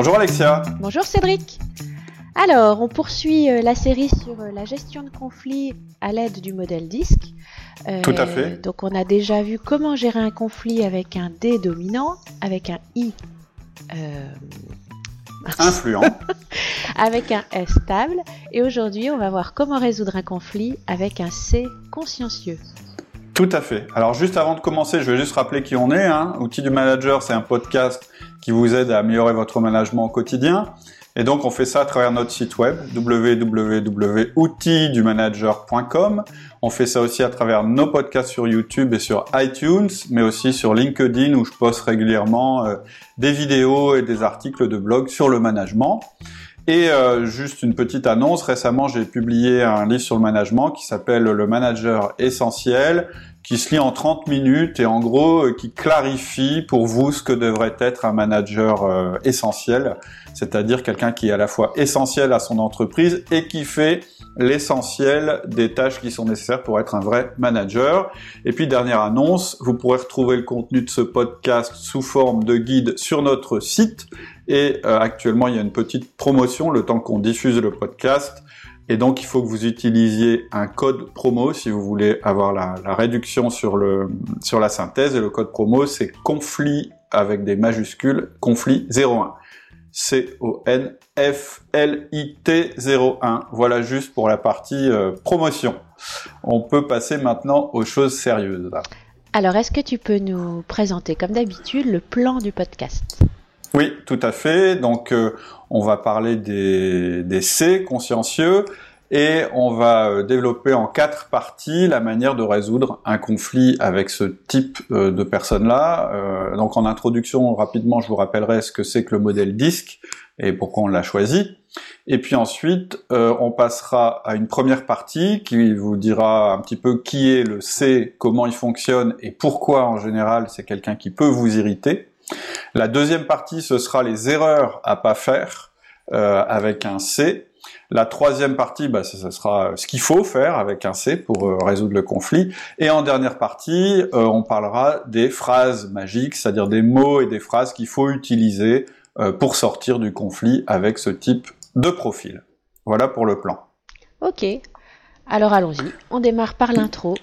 Bonjour Alexia. Bonjour Cédric. Alors, on poursuit euh, la série sur euh, la gestion de conflits à l'aide du modèle DISC. Euh, Tout à fait. Donc, on a déjà vu comment gérer un conflit avec un D dominant, avec un I influent, avec un S stable. Et aujourd'hui, on va voir comment résoudre un conflit avec un C consciencieux. Tout à fait. Alors juste avant de commencer, je vais juste rappeler qui on est. Hein. Outil du manager, c'est un podcast qui vous aide à améliorer votre management au quotidien. Et donc on fait ça à travers notre site web www.outildumanager.com. On fait ça aussi à travers nos podcasts sur YouTube et sur iTunes, mais aussi sur LinkedIn où je poste régulièrement euh, des vidéos et des articles de blog sur le management. Et euh, juste une petite annonce, récemment j'ai publié un livre sur le management qui s'appelle Le manager essentiel qui se lit en 30 minutes et en gros euh, qui clarifie pour vous ce que devrait être un manager euh, essentiel, c'est-à-dire quelqu'un qui est à la fois essentiel à son entreprise et qui fait l'essentiel des tâches qui sont nécessaires pour être un vrai manager. Et puis dernière annonce, vous pourrez retrouver le contenu de ce podcast sous forme de guide sur notre site. Et euh, actuellement il y a une petite promotion le temps qu'on diffuse le podcast et donc, il faut que vous utilisiez un code promo si vous voulez avoir la, réduction sur, la synthèse. Et le code promo, c'est conflit avec des majuscules, conflit 01. C-O-N-F-L-I-T 01. Voilà juste pour la partie euh, promotion. On peut passer maintenant aux choses sérieuses. Alors, est-ce que tu peux nous présenter, comme d'habitude, le plan du podcast? Oui, tout à fait. Donc, euh, on va parler des, des C consciencieux et on va euh, développer en quatre parties la manière de résoudre un conflit avec ce type euh, de personnes-là. donc, en introduction, rapidement, je vous rappellerai ce que c'est que le modèle DISC et pourquoi on l'a choisi. Et puis ensuite, on passera à une première partie qui vous dira un petit peu qui est le C, comment il fonctionne et pourquoi en général c'est quelqu'un qui peut vous irriter. La deuxième partie, ce sera les erreurs à pas faire euh, avec un C. La troisième partie, bah, ce sera ce qu'il faut faire avec un C pour euh, résoudre le conflit. Et en dernière partie, euh, on parlera des phrases magiques, c'est-à-dire des mots et des phrases qu'il faut utiliser pour sortir du conflit avec ce type de profil. Voilà pour le plan. Ok. Alors allons-y. On démarre par l'intro.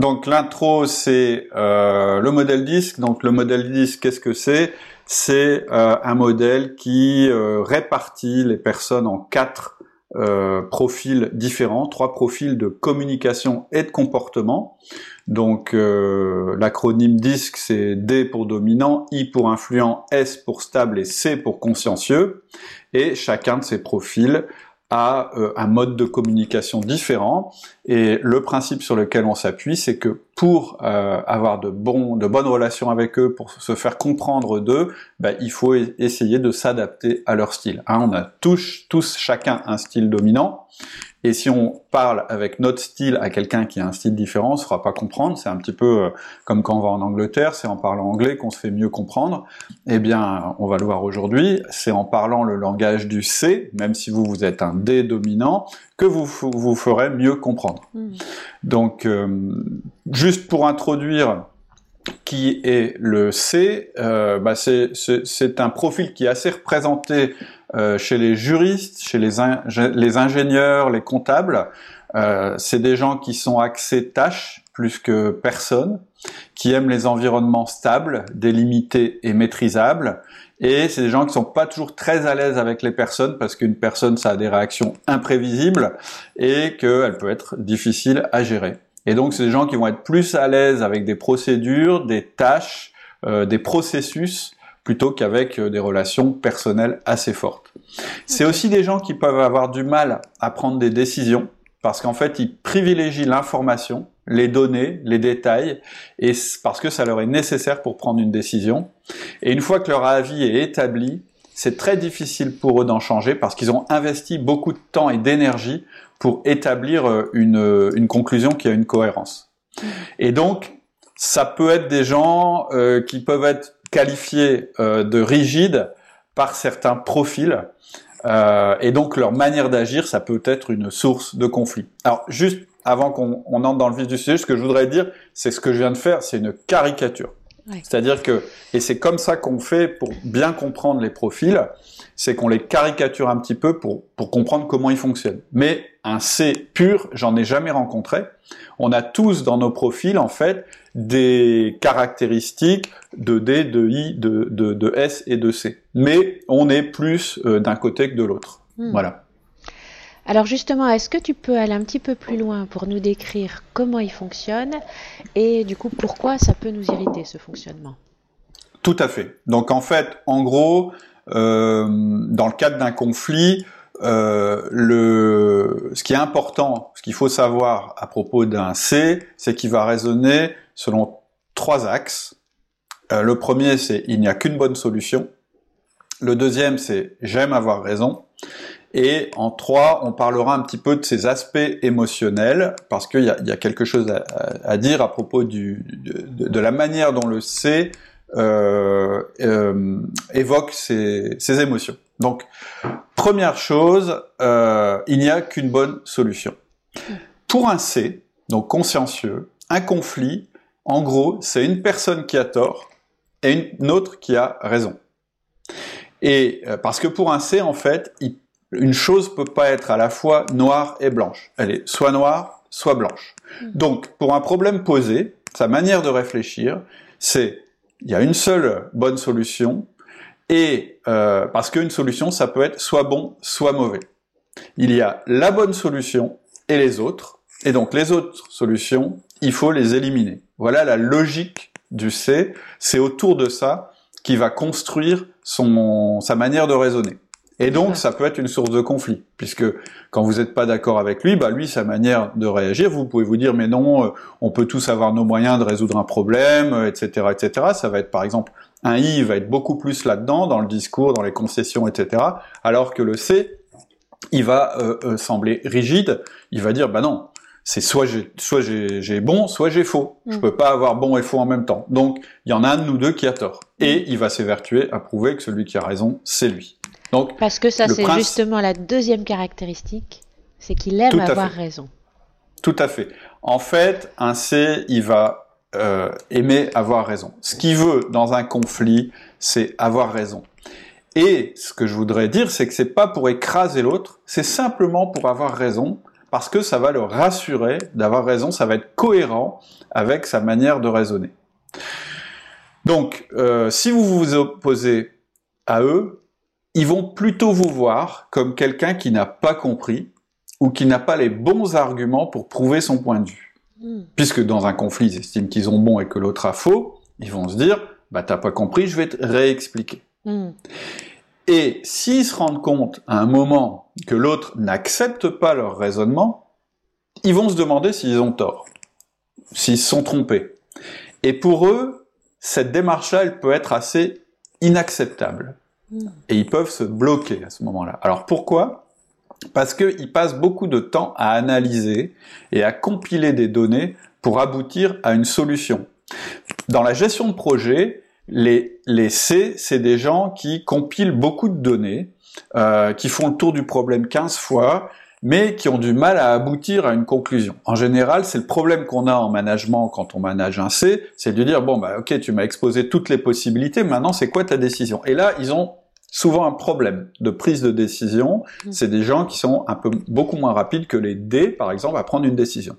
Donc l'intro, c'est euh, le modèle disque. Donc le modèle disque, qu'est-ce que c'est? C'est euh, un modèle qui euh, répartit les personnes en quatre profils différents, trois profils de communication et de comportement. Donc l'acronyme DISC, c'est D pour dominant, I pour influent, S pour stable et C pour consciencieux. Et chacun de ces profils à euh, un mode de communication différent. Et le principe sur lequel on s'appuie, c'est que pour euh, avoir de, bons, de bonnes relations avec eux, pour se faire comprendre d'eux, bah, il faut essayer de s'adapter à leur style. Hein, on a tous, tous chacun un style dominant. Et si on parle avec notre style à quelqu'un qui a un style différent, on ne se fera pas comprendre. C'est un petit peu euh, comme quand on va en Angleterre, c'est en parlant anglais qu'on se fait mieux comprendre. Eh bien, on va le voir aujourd'hui, c'est en parlant le langage du C, même si vous, vous êtes un D dominant, que vous vous ferez mieux comprendre. Hmm. Donc, euh, juste pour introduire qui est le C, euh, bah c'est un profil qui est assez représenté euh, chez les juristes, chez les, ingénieurs, les comptables. Euh, c'est des gens qui sont axés tâches plus que personne, qui aiment les environnements stables, délimités et maîtrisables. Et c'est des gens qui sont pas toujours très à l'aise avec les personnes parce qu'une personne, ça a des réactions imprévisibles et qu'elle peut être difficile à gérer. Et donc, c'est des gens qui vont être plus à l'aise avec des procédures, des tâches, euh, des processus plutôt qu'avec euh, des relations personnelles assez fortes. C'est aussi des gens qui peuvent avoir du mal à prendre des décisions parce qu'en fait, ils privilégient l'information, les données, les détails, et parce que ça leur est nécessaire pour prendre une décision. Et une fois que leur avis est établi, c'est très difficile pour eux d'en changer parce qu'ils ont investi beaucoup de temps et d'énergie pour établir euh, une, une conclusion qui a une cohérence. Et donc, ça peut être des gens euh, qui peuvent être qualifiés euh, de rigides par certains profils. Euh, et donc leur manière d'agir, ça peut être une source de conflit. Alors juste avant qu'on entre dans le vif du sujet, ce que je voudrais dire, c'est ce que je viens de faire, c'est une caricature. C'est-à-dire que, et c'est comme ça qu'on fait pour bien comprendre les profils, c'est qu'on les caricature un petit peu pour, pour comprendre comment ils fonctionnent. Mais un C pur, j'en ai jamais rencontré. On a tous dans nos profils, en fait, des caractéristiques de D, de I, de, de, de S et de C. Mais on est plus euh, d'un côté que de l'autre. Hmm. Voilà. Alors justement, est-ce que tu peux aller un petit peu plus loin pour nous décrire comment il fonctionne et du coup pourquoi ça peut nous irriter ce fonctionnement? Tout à fait. Donc en fait, en gros, euh, dans le cadre d'un conflit, euh, le, ce qui est important, ce qu'il faut savoir à propos d'un C, c'est qu'il va raisonner selon trois axes. Euh, le premier, c'est il n'y a qu'une bonne solution. Le deuxième, c'est j'aime avoir raison. Et en trois, on parlera un petit peu de ces aspects émotionnels, parce qu'il y, a, quelque chose à, dire à propos de, la manière dont le C euh, euh, évoque ses, émotions. Donc, première chose, il n'y a qu'une bonne solution. Pour un C, donc consciencieux, un conflit, en gros, c'est une personne qui a tort et une autre qui a raison. Et euh, parce que pour un C, en fait, une chose peut pas être à la fois noire et blanche. Elle est soit noire, soit blanche. Mm. Donc, pour un problème posé, sa manière de réfléchir, c'est il y a une seule bonne solution, et euh, parce qu'une solution, ça peut être soit bon, soit mauvais. Il y a la bonne solution et les autres, et donc les autres solutions, il faut les éliminer. Voilà la logique du C. C'est autour de ça qu'il va construire son, sa manière de raisonner. Et donc, ça peut être une source de conflit, puisque quand vous n'êtes pas d'accord avec lui, bah lui, sa manière de réagir, vous pouvez vous dire, mais non, euh, on peut tous avoir nos moyens de résoudre un problème, etc., euh, etc. Ça va être, par exemple, un I va être beaucoup plus là-dedans, dans le discours, dans les concessions, etc., alors que le C, il va euh, sembler rigide, il va dire, bah non, c'est soit j'ai soit j'ai bon, soit j'ai faux. Je mm. peux pas avoir bon et faux en même temps. Donc il y en a un de nous deux qui a tort. Et il va s'évertuer à prouver que celui qui a raison, c'est lui. Parce que ça, c'est justement la deuxième caractéristique, c'est qu'il aime avoir raison. Tout à fait. En fait, un C, il va euh, aimer avoir raison. Ce qu'il veut dans un conflit, c'est avoir raison. Et ce que je voudrais dire, c'est que c'est pas pour écraser l'autre, c'est simplement pour avoir raison, parce que ça va le rassurer d'avoir raison, ça va être cohérent avec sa manière de raisonner. Donc, euh, si vous vous opposez à eux, ils vont plutôt vous voir comme quelqu'un qui n'a pas compris ou qui n'a pas les bons arguments pour prouver son point de vue. Hmm. Puisque dans un conflit, ils estiment qu'ils ont bon et que l'autre a faux, ils vont se dire, bah t'as pas compris, je vais te réexpliquer. Hmm. Et s'ils se rendent compte à un moment que l'autre n'accepte pas leur raisonnement, ils vont se demander s'ils ont tort, s'ils se sont trompés. Et pour eux, cette démarche-là, elle peut être assez inacceptable. Et ils peuvent se bloquer à ce moment-là. Alors pourquoi? Parce qu'ils passent beaucoup de temps à analyser et à compiler des données pour aboutir à une solution. Dans la gestion de projet, les, les C, c'est des gens qui compilent beaucoup de données, euh, qui font le tour du problème 15 fois, mais qui ont du mal à aboutir à une conclusion. En général, c'est le problème qu'on a en management quand on manage un C, c'est de dire bon bah ok tu m'as exposé toutes les possibilités, maintenant c'est quoi ta décision? Et là ils ont souvent un problème de prise de décision. Mm. C'est des gens qui sont un peu beaucoup moins rapides que les D, par exemple, à prendre une décision.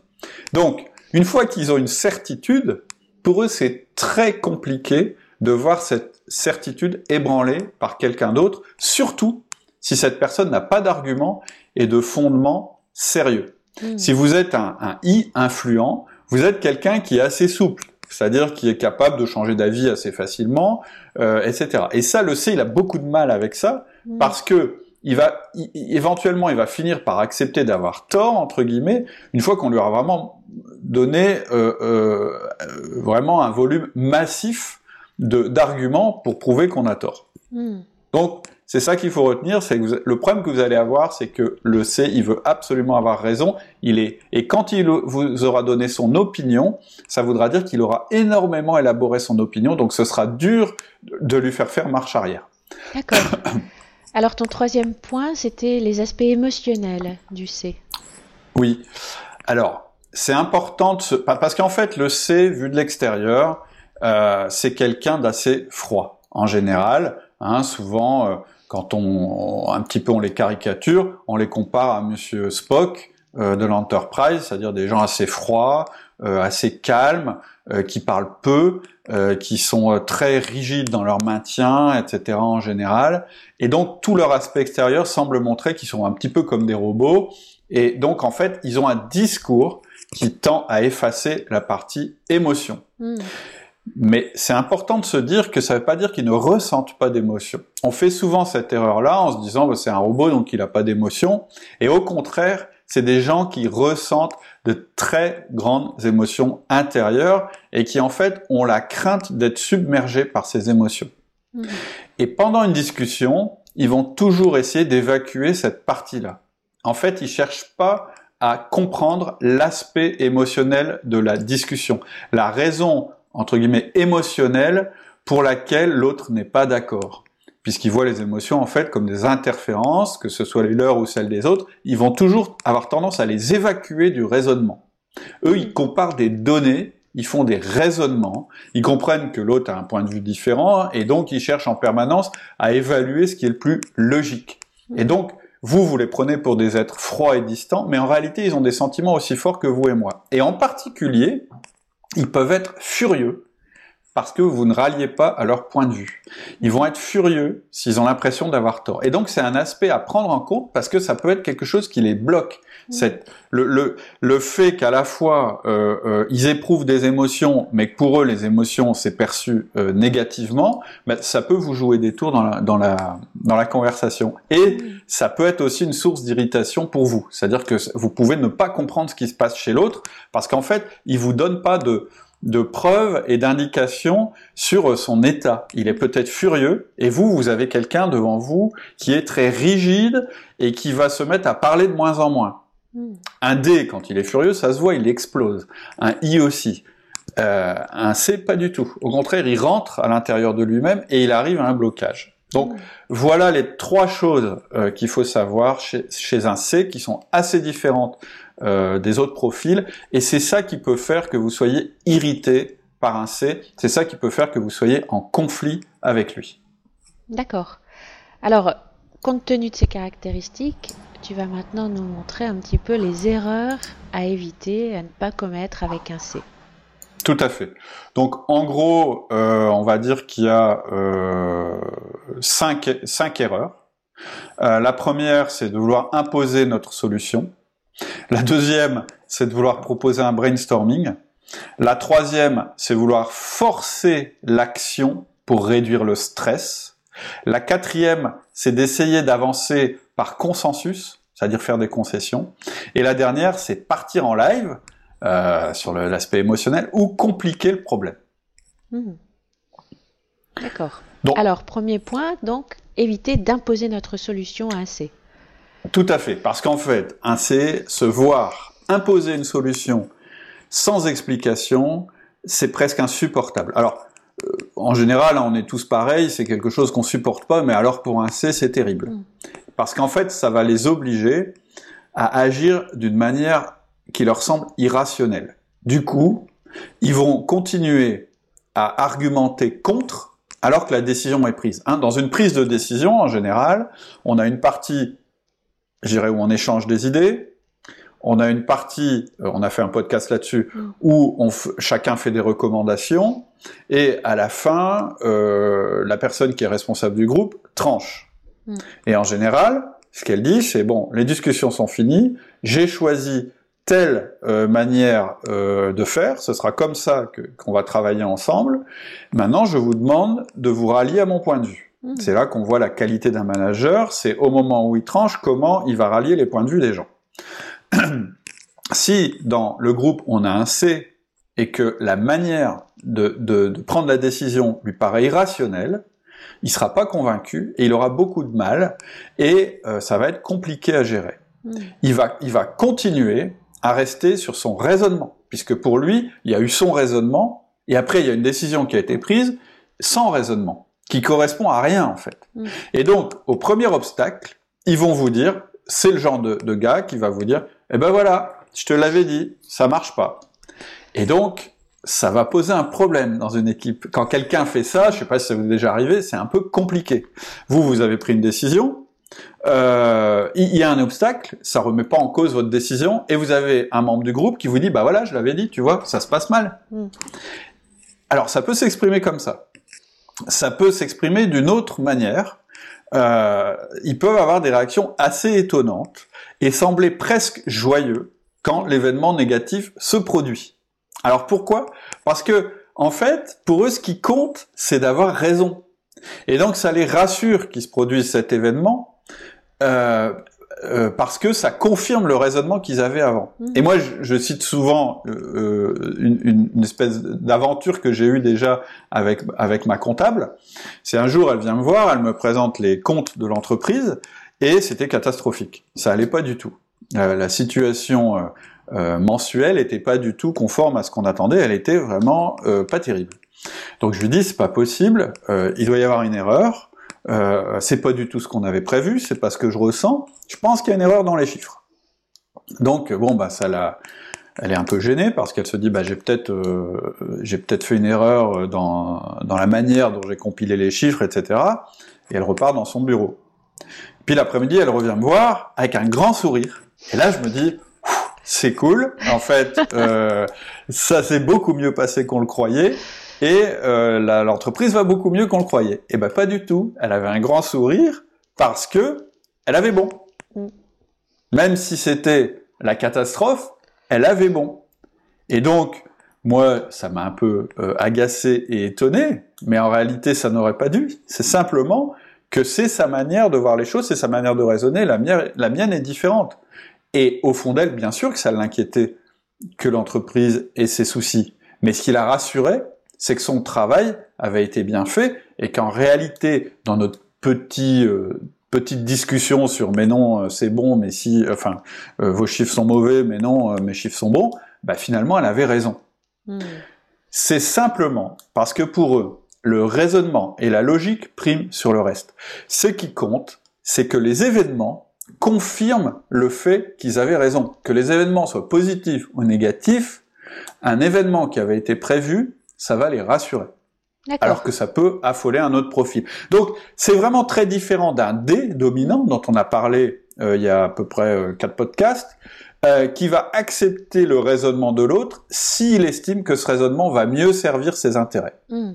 Donc, une fois qu'ils ont une certitude, pour eux, c'est très compliqué de voir cette certitude ébranlée par quelqu'un d'autre, surtout si cette personne n'a pas d'argument et de fondement sérieux. Mm. Si vous êtes un, un I influent, vous êtes quelqu'un qui est assez souple c'est-à-dire qui est capable de changer d'avis assez facilement, euh, etc. Et ça, le C, il a beaucoup de mal avec ça mm. parce que il va éventuellement, il va finir par accepter d'avoir tort entre guillemets une fois qu'on lui aura vraiment donné euh, euh, vraiment un volume massif d'arguments pour prouver qu'on a tort. Mm. Donc c'est ça qu'il faut retenir, c'est que le problème que vous allez avoir, c'est que le C, il veut absolument avoir raison. Il est et quand il vous aura donné son opinion, ça voudra dire qu'il aura énormément élaboré son opinion, donc ce sera dur de lui faire faire marche arrière. D'accord. Alors ton troisième point, c'était les aspects émotionnels du C. Oui. Alors c'est important de se... parce qu'en fait le C, vu de l'extérieur, euh, c'est quelqu'un d'assez froid. En général, hein, souvent, euh, quand on, un petit peu on les caricature, on les compare à Monsieur Spock euh, de l'Enterprise, c'est-à-dire des gens assez froids, assez calmes, qui parlent peu, qui sont très rigides dans leur maintien, etc. en général. Et donc tout leur aspect extérieur semble montrer qu'ils sont un petit peu comme des robots. Et donc en fait, ils ont un discours qui tend à effacer la partie émotion. Hmm. Mais c'est important de se dire que ça ne veut pas dire qu'ils ne ressentent pas d'émotion. On fait souvent cette erreur-là en se disant bah, c'est un robot donc il n'a pas d'émotion. Et au contraire, c'est des gens qui ressentent de très grandes émotions intérieures et qui en fait ont la crainte d'être submergés par ces émotions. Hmm. Et pendant une discussion, ils vont toujours essayer d'évacuer cette partie-là. En fait, ils cherchent pas à comprendre l'aspect émotionnel de la discussion, la raison entre guillemets émotionnelle pour laquelle l'autre n'est pas d'accord. Puisqu'ils voient les émotions en fait comme des interférences, que ce soit les leurs ou celles des autres, ils vont toujours avoir tendance à les évacuer du raisonnement. Eux, ils comparent des données, ils font des raisonnements, ils comprennent que l'autre a un point de vue différent, et donc ils cherchent en permanence à évaluer ce qui est le plus logique. Et donc, vous, vous les prenez pour des êtres froids et distants, mais en réalité, ils ont des sentiments aussi forts que vous et moi. Et en particulier, ils peuvent être furieux parce que vous ne ralliez pas à leur point de vue. Ils vont être furieux s'ils ont l'impression d'avoir tort. Et donc c'est un aspect à prendre en compte parce que ça peut être quelque chose qui les bloque. C'est le, le, le fait qu'à la fois euh, euh, ils éprouvent des émotions, mais que pour eux les émotions c'est perçu euh, négativement, ben, ça peut vous jouer des tours dans la, dans la, dans la conversation. Et ça peut être aussi une source d'irritation pour vous. C'est-à-dire que vous pouvez ne pas comprendre ce qui se passe chez l'autre parce qu'en fait il vous donne pas de de preuves et d'indications sur son état. Il est peut-être furieux et vous, vous avez quelqu'un devant vous qui est très rigide et qui va se mettre à parler de moins en moins. Hmm. Un D, quand il est furieux, ça se voit, il explose. Un I aussi. Euh, un C, pas du tout. Au contraire, il rentre à l'intérieur de lui-même et il arrive à un blocage. Donc voilà les trois choses euh, qu'il faut savoir chez, chez, un C qui sont assez différentes euh, des autres profils. Et c'est ça qui peut faire que vous soyez irrité par un C. C'est ça qui peut faire que vous soyez en conflit avec lui. D'accord. Alors, compte tenu de ces caractéristiques, tu vas maintenant nous montrer un petit peu les erreurs à éviter, à ne pas commettre avec un C. Tout à fait. Donc en gros, euh, on va dire qu'il y a euh, cinq, cinq erreurs. la première, c'est de vouloir imposer notre solution. La deuxième, c'est de vouloir proposer un brainstorming. La troisième, c'est vouloir forcer l'action pour réduire le stress. La quatrième, c'est d'essayer d'avancer par consensus, c'est-à-dire faire des concessions. Et la dernière, c'est partir en live euh, sur l'aspect émotionnel ou compliquer le problème. Hmm. D'accord. Alors, premier point, donc, éviter d'imposer notre solution à un C. Tout à fait, parce qu'en fait, un C, se voir imposer une solution sans explication, c'est presque insupportable. Alors, euh, en général, on est tous pareils, c'est quelque chose qu'on supporte pas, mais alors pour un C, c'est terrible. Mm. Parce qu'en fait, ça va les obliger à agir d'une manière qui leur semble irrationnelle. Du coup, ils vont continuer à argumenter contre alors que la décision est prise. Hein, dans une prise de décision, en général, on a une partie je où on échange des idées. On a une partie, euh, on a fait un podcast là-dessus, mm. où on chacun fait des recommandations, et à la fin, euh, la personne qui est responsable du groupe tranche. Mm. Et en général, ce qu'elle dit, c'est bon, les discussions sont finies, j'ai choisi telle euh, manière euh, de faire, ce sera comme ça qu'on va travailler ensemble. Maintenant, je vous demande de vous rallier à mon point de vue. Mmh. C'est là qu'on voit la qualité d'un manager, c'est au moment où il tranche comment il va rallier les points de vue des gens. si dans le groupe on a un C et que la manière de, prendre la décision lui paraît irrationnelle, il sera pas convaincu et il aura beaucoup de mal et euh, ça va être compliqué à gérer. Mmh. Il, va, il va continuer à rester sur son raisonnement, puisque pour lui, il y a eu son raisonnement et après il y a une décision qui a été prise sans raisonnement qui correspond à rien en fait. Mm. Et donc, au premier obstacle, ils vont vous dire, c'est le genre de, gars qui va vous dire, eh ben voilà, je te l'avais dit, ça marche pas. Et donc, ça va poser un problème dans une équipe. Quand quelqu'un fait ça, je sais pas si ça vous est déjà arrivé, c'est un peu compliqué. Vous, vous avez pris une décision, euh, il y a un obstacle, ça remet pas en cause votre décision, et vous avez un membre du groupe qui vous dit, bah voilà, je l'avais dit, tu vois, ça se passe mal. Mm. Alors, ça peut s'exprimer comme ça. Ça peut s'exprimer d'une autre manière. Euh, ils peuvent avoir des réactions assez étonnantes et sembler presque joyeux quand l'événement négatif se produit. Alors pourquoi? Parce que en fait, pour eux, ce qui compte, c'est d'avoir raison. Et donc, ça les rassure qu'ils se produisent cet événement, euh, euh, parce que ça confirme le raisonnement qu'ils avaient avant. Mmh. Et moi, je, cite souvent euh, une, une, espèce d'aventure que j'ai eue déjà avec avec ma comptable. C'est un jour, elle vient me voir, elle me présente les comptes de l'entreprise, et c'était catastrophique. Ça allait pas du tout. Euh, la situation euh, mensuelle était pas du tout conforme à ce qu'on attendait. Elle était vraiment pas terrible. Donc je lui dis, c'est pas possible. il doit y avoir une erreur. Euh, c'est pas du tout ce qu'on avait prévu, c'est pas ce que je ressens. Je pense qu'il y a une erreur dans les chiffres. Donc bon bah ça l'a, elle est un peu gênée parce qu'elle se dit bah j'ai peut-être euh, j'ai peut-être fait une erreur dans dans la manière dont j'ai compilé les chiffres, etc. Et elle repart dans son bureau. Puis l'après-midi, elle revient me voir avec un grand sourire. Et là, je me dis c'est cool. En fait, euh, ça s'est beaucoup mieux passé qu'on le croyait et euh, l'entreprise va beaucoup mieux qu'on le croyait. Et eh ben pas du tout. Elle avait un grand sourire parce que elle avait bon. Mm. Même si c'était la catastrophe, elle avait bon. Et donc moi, ça m'a un peu euh, agacé et étonné, mais en réalité, ça n'aurait pas dû. C'est simplement que c'est sa manière de voir les choses, c'est sa manière de raisonner. La mienne, la mienne est différente. Et au fond d'elle, bien sûr que ça l'inquiétait que l'entreprise ait ses soucis. Mais ce qui la rassurait, c'est que son travail avait été bien fait et qu'en réalité, dans notre petit euh, petite discussion sur mais non euh, c'est bon mais si enfin euh, vos chiffres sont mauvais mais non mes chiffres sont bons, bah finalement elle avait raison. Hmm. C'est simplement parce que pour eux le raisonnement et la logique priment sur le reste. Ce qui compte, c'est que les événements confirment le fait qu'ils avaient raison. Que les événements soient positifs ou négatifs, un événement qui avait été prévu ça va les rassurer. Alors que ça peut affoler un autre profil. Donc c'est vraiment très différent d'un D dominant dont on a parlé euh, il y a à peu près euh, quatre podcasts, euh, qui va accepter le raisonnement de l'autre s'il estime que ce raisonnement va mieux servir ses intérêts. Hmm.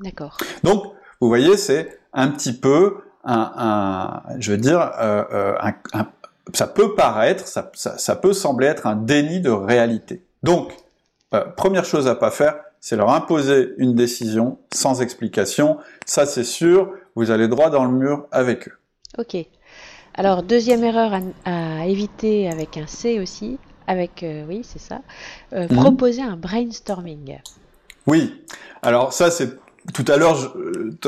D'accord. Donc vous voyez, c'est un petit peu un, un je veux dire, un, ça peut paraître, ça, ça, ça, peut sembler être un déni de réalité. Donc première chose à pas faire, c'est leur imposer une décision sans explication. Ça, c'est sûr, vous allez droit dans le mur avec eux. Ok. Alors, deuxième erreur à, éviter avec un C aussi, avec, euh, oui, c'est ça, euh, mhm. proposer un brainstorming. Oui. Alors, ça, c'est tout à l'heure,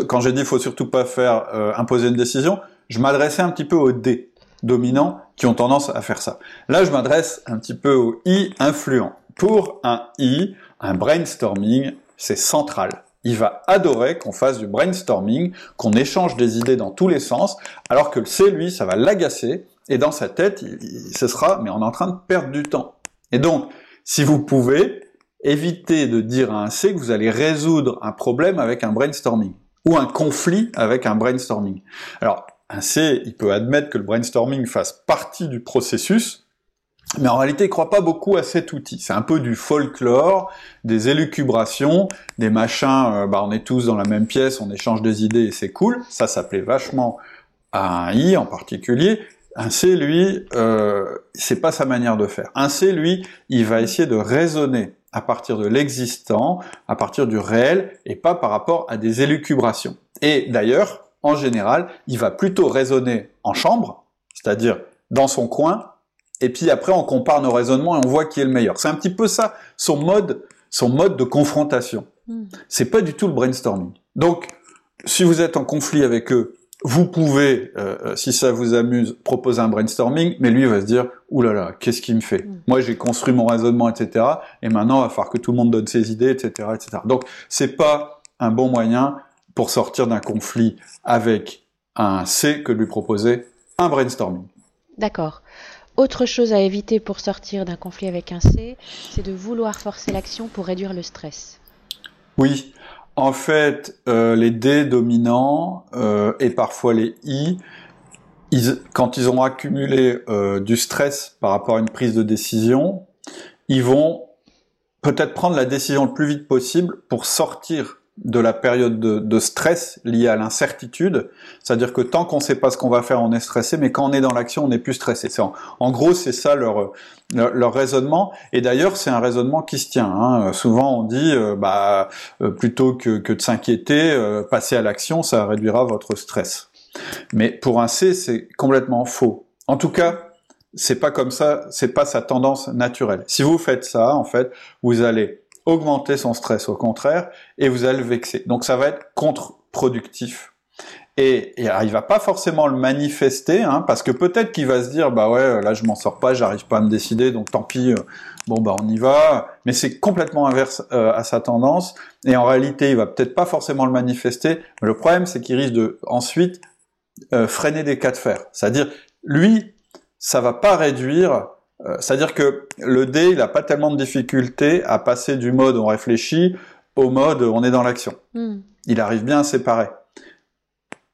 quand j'ai dit faut surtout pas faire euh, imposer une décision, je m'adressais un petit peu aux D dominants qui ont tendance à faire ça. Là, je m'adresse un petit peu aux I influents. Pour un I, un brainstorming, c'est central. Il va adorer qu'on fasse du brainstorming, qu'on échange des idées dans tous les sens, alors que le C, lui, ça va l'agacer, et dans sa tête, il, ce sera, mais on est en train de perdre du temps. Et donc, si vous pouvez, éviter de dire à un C que vous allez résoudre un problème avec un brainstorming, ou un conflit avec un brainstorming. Alors, un C, il peut admettre que le brainstorming fasse partie du processus, mais en réalité, il croit pas beaucoup à cet outil. C'est un peu du folklore, des élucubrations, des machins, euh, bah on est tous dans la même pièce, on échange des idées et c'est cool. Ça, ça plaît vachement à un I en particulier. Un C, lui, euh, c'est pas sa manière de faire. Un C, lui, il va essayer de raisonner à partir de l'existant, à partir du réel, et pas par rapport à des élucubrations. Et d'ailleurs, en général, il va plutôt raisonner en chambre, c'est-à-dire dans son coin, et puis après on compare nos raisonnements et on voit qui est le meilleur. C'est un petit peu ça son mode, son mode de confrontation. Hmm. C'est pas du tout le brainstorming. Donc, si vous êtes en conflit avec eux, vous pouvez, euh, euh, si ça vous amuse, proposer un brainstorming, mais lui va se dire Ouh là là, qu'est-ce qu'il me fait? Hmm. Moi, j'ai construit mon raisonnement, etc. Et maintenant, il va falloir que tout le monde donne ses idées, etc., etc. Donc, c'est pas un bon moyen pour sortir d'un conflit avec un C que de lui proposer un brainstorming. D'accord. Autre chose à éviter pour sortir d'un conflit avec un C, c'est de vouloir forcer l'action pour réduire le stress. Oui, en fait, euh, les D dominants euh, et parfois les I, quand ils ont accumulé euh, du stress par rapport à une prise de décision, ils vont peut-être prendre la décision le plus vite possible pour sortir de la période de, stress liée à l'incertitude, c'est-à-dire que tant qu'on ne sait pas ce qu'on va faire, on est stressé, mais quand on est dans l'action, on n'est plus stressé. En, en, gros, c'est ça leur, leur, raisonnement. Et d'ailleurs, c'est un raisonnement qui se tient. Hein. Souvent, on dit, euh, bah, euh, plutôt que, que de s'inquiéter, euh, passer à l'action, ça réduira votre stress. Mais pour un C, c'est complètement faux. En tout cas, c'est pas comme ça, c'est pas sa tendance naturelle. Si vous faites ça, en fait, vous allez augmenter son stress au contraire et vous allez le vexer. Donc ça va être contre-productif. Et, et il va pas forcément le manifester, hein, parce que peut-être qu'il va se dire bah ouais là je m'en sors pas, j'arrive pas à me décider, donc tant pis, euh, bon bah on y va. Mais c'est complètement inverse euh, à sa tendance. Et en réalité il va peut-être pas forcément le manifester. Mais le problème c'est qu'il risque de ensuite euh, freiner des cas de fer. C'est-à-dire lui ça va pas réduire euh, c'est-à-dire que le D, il n'a pas tellement de difficultés à passer du mode on réfléchit au mode on est dans l'action. Hmm. Il arrive bien à séparer.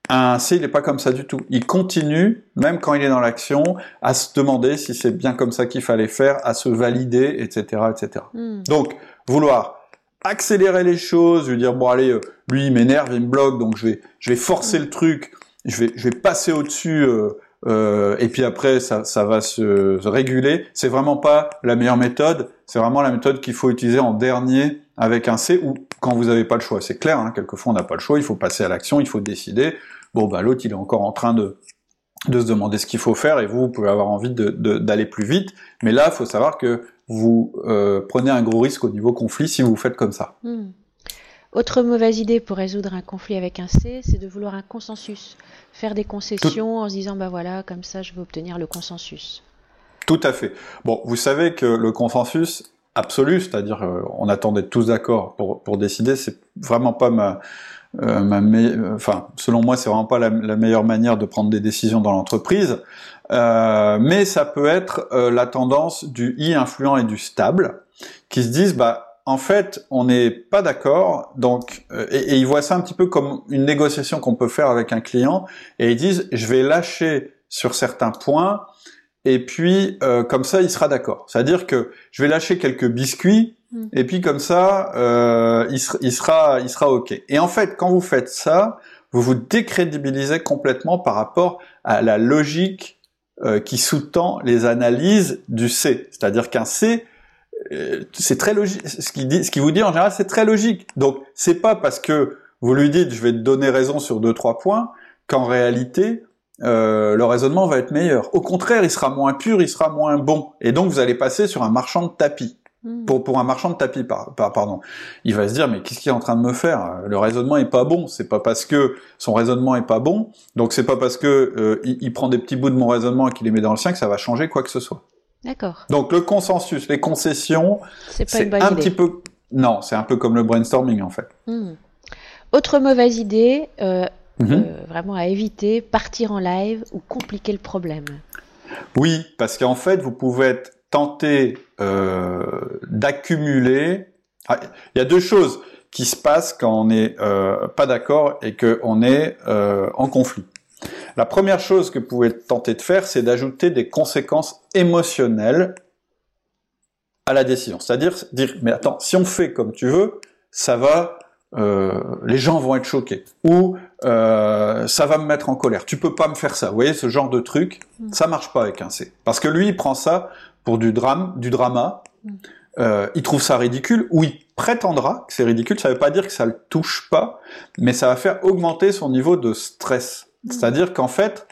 Un C, il n'est pas comme ça du tout. Il continue, même quand il est dans l'action, à se demander si c'est bien comme ça qu'il fallait faire, à se valider, etc., etc. Hmm. Donc, vouloir accélérer les choses, lui dire bon allez, euh, lui il m'énerve, il me bloque, donc je vais, je vais forcer le truc, je vais, je vais passer au-dessus. Euh, euh, et puis après ça, ça va se, réguler. C'est vraiment pas la meilleure méthode. C'est vraiment la méthode qu'il faut utiliser en dernier avec un C ou quand vous n'avez pas le choix. C'est clair, hein, quelquefois on n'a pas le choix, il faut passer à l'action, il faut décider. Bon bah l'autre il est encore en train de de se demander ce qu'il faut faire et vous, vous pouvez avoir envie d'aller de, plus vite. Mais là, il faut savoir que vous euh, prenez un gros risque au niveau conflit si vous faites comme ça. Hmm. Autre mauvaise idée pour résoudre un conflit avec un C, c'est de vouloir un consensus faire des concessions en se disant bah voilà comme ça je vais obtenir le consensus. Tout à fait. Bon, vous savez que le consensus absolu, c'est-à-dire euh, on attend d'être tous d'accord pour, pour décider, c'est vraiment pas ma, euh, ma enfin selon moi c'est vraiment pas la, meilleure manière de prendre des décisions dans l'entreprise, euh, mais ça peut être la tendance du i influent et du stable qui se disent bah en fait, on n'est pas d'accord, donc euh, et, ils voient ça un petit peu comme une négociation qu'on peut faire avec un client, et ils disent je vais lâcher sur certains points, et puis euh, comme ça il sera d'accord. C'est-à-dire que je vais lâcher quelques biscuits, mm. et puis comme ça euh, il, il, sera il sera ok. Et en fait, quand vous faites ça, vous vous décrédibilisez complètement par rapport à la logique qui sous-tend les analyses du C. C'est-à-dire qu'un C euh, c'est très logique. Ce qu'il dit, ce qu'il vous dit en général, c'est très logique. Donc, c'est pas parce que vous lui dites, je vais te donner raison sur deux trois points, qu'en réalité, euh, le raisonnement va être meilleur. Au contraire, il sera moins pur, il sera moins bon. Et donc, vous allez passer sur un marchand de tapis. Hmm. Pour, pour un marchand de tapis, par, pardon. Il va se dire, mais qu'est-ce qu'il est en train de me faire? Le raisonnement est pas bon. C'est pas parce que son raisonnement est pas bon, donc c'est pas parce que euh, il prend des petits bouts de mon raisonnement et qu'il les met dans le sien que ça va changer quoi que ce soit. D'accord. Donc le consensus, les concessions, c'est un petit peu... Non, c'est un peu comme le brainstorming en fait. Hmm. Autre mauvaise idée, euh, mhm. euh, vraiment à éviter, partir en live ou compliquer le problème. Oui, parce qu'en fait, vous pouvez être tenté euh, d'accumuler. Ah, il y a deux choses qui se passent quand on n'est pas d'accord et qu'on est en conflit. La première chose que vous pouvez tenter de faire, c'est d'ajouter des conséquences émotionnelles à la décision. C'est-à-dire dire, mais attends, si on fait comme tu veux, ça va, euh, les gens vont être choqués, ou euh, ça va me mettre en colère. Tu peux pas me faire ça. Vous voyez ce genre de truc, mm. ça marche pas avec un C, parce que lui, il prend ça pour du drame, du drama. Mm. Euh, il trouve ça ridicule, ou il prétendra que c'est ridicule. Ça veut pas dire que ça le touche pas, mais ça va faire augmenter son niveau de stress. C'est-à-dire qu'en fait,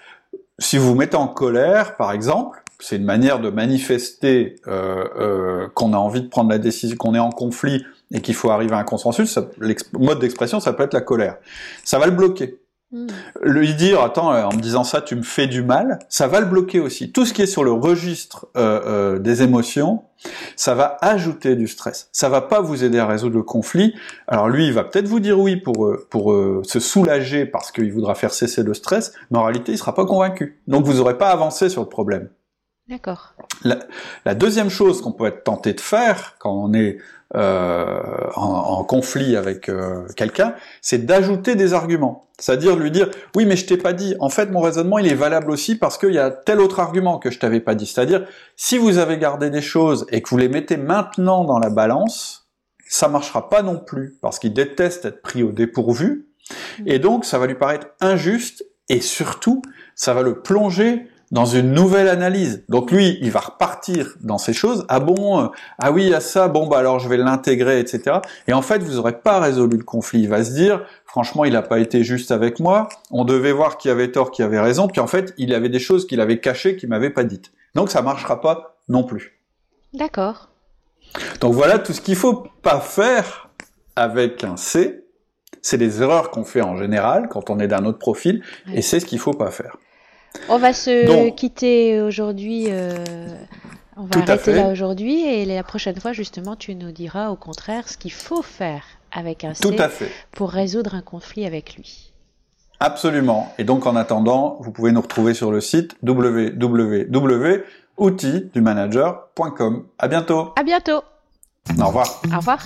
si vous vous mettez en colère, par exemple, c'est une manière de manifester euh, euh, qu'on a envie de prendre la décision, qu'on est en conflit et qu'il faut arriver à un consensus. Le mode d'expression, ça peut être la colère. Ça va le bloquer. Hmm. Lui dire, attends, euh, en me disant ça, tu me fais du mal, ça va le bloquer aussi. Tout ce qui est sur le registre euh, euh, des émotions, ça va ajouter du stress. Ça va pas vous aider à résoudre le conflit. Alors lui, il va peut-être vous dire oui pour pour se soulager parce qu'il voudra faire cesser le stress, mais en réalité, il sera pas convaincu. Donc vous n'aurez pas avancé sur le problème. D'accord. La, deuxième chose qu'on peut être tenté de faire quand on est euh, en, en, conflit avec euh, quelqu'un, c'est d'ajouter des arguments. C'est-à-dire lui dire oui mais je t'ai pas dit. En fait mon raisonnement il est valable aussi parce qu'il y a tel autre argument que je t'avais pas dit. C'est-à-dire si vous avez gardé des choses et que vous les mettez maintenant dans la balance, ça marchera pas non plus parce qu'il déteste être pris au dépourvu et donc ça va lui paraître injuste et surtout ça va le plonger dans une nouvelle analyse. Donc lui, il va repartir dans ces choses. Ah bon, euh, ah oui, à ça, bon bah alors je vais l'intégrer, etc. Et en fait, vous n'aurez pas résolu le conflit. Il va se dire, franchement, il n'a pas été juste avec moi. On devait voir qui avait tort, qui avait raison. Puis en fait, il avait des choses qu'il avait cachées, qu'il m'avait pas dites. Donc ça marchera pas non plus. D'accord. Donc voilà tout ce qu'il faut pas faire avec un C. C'est les erreurs qu'on fait en général quand on est d'un autre profil, et c'est ce qu'il faut pas faire. On va se quitter aujourd'hui. Euh, on va arrêter là aujourd'hui et la prochaine fois, justement, tu nous diras au contraire ce qu'il faut faire avec un C pour résoudre un conflit avec lui. Absolument. Et donc, en attendant, vous pouvez nous retrouver sur le site www.outildumanager.com. À bientôt. À bientôt. Au revoir. Au revoir.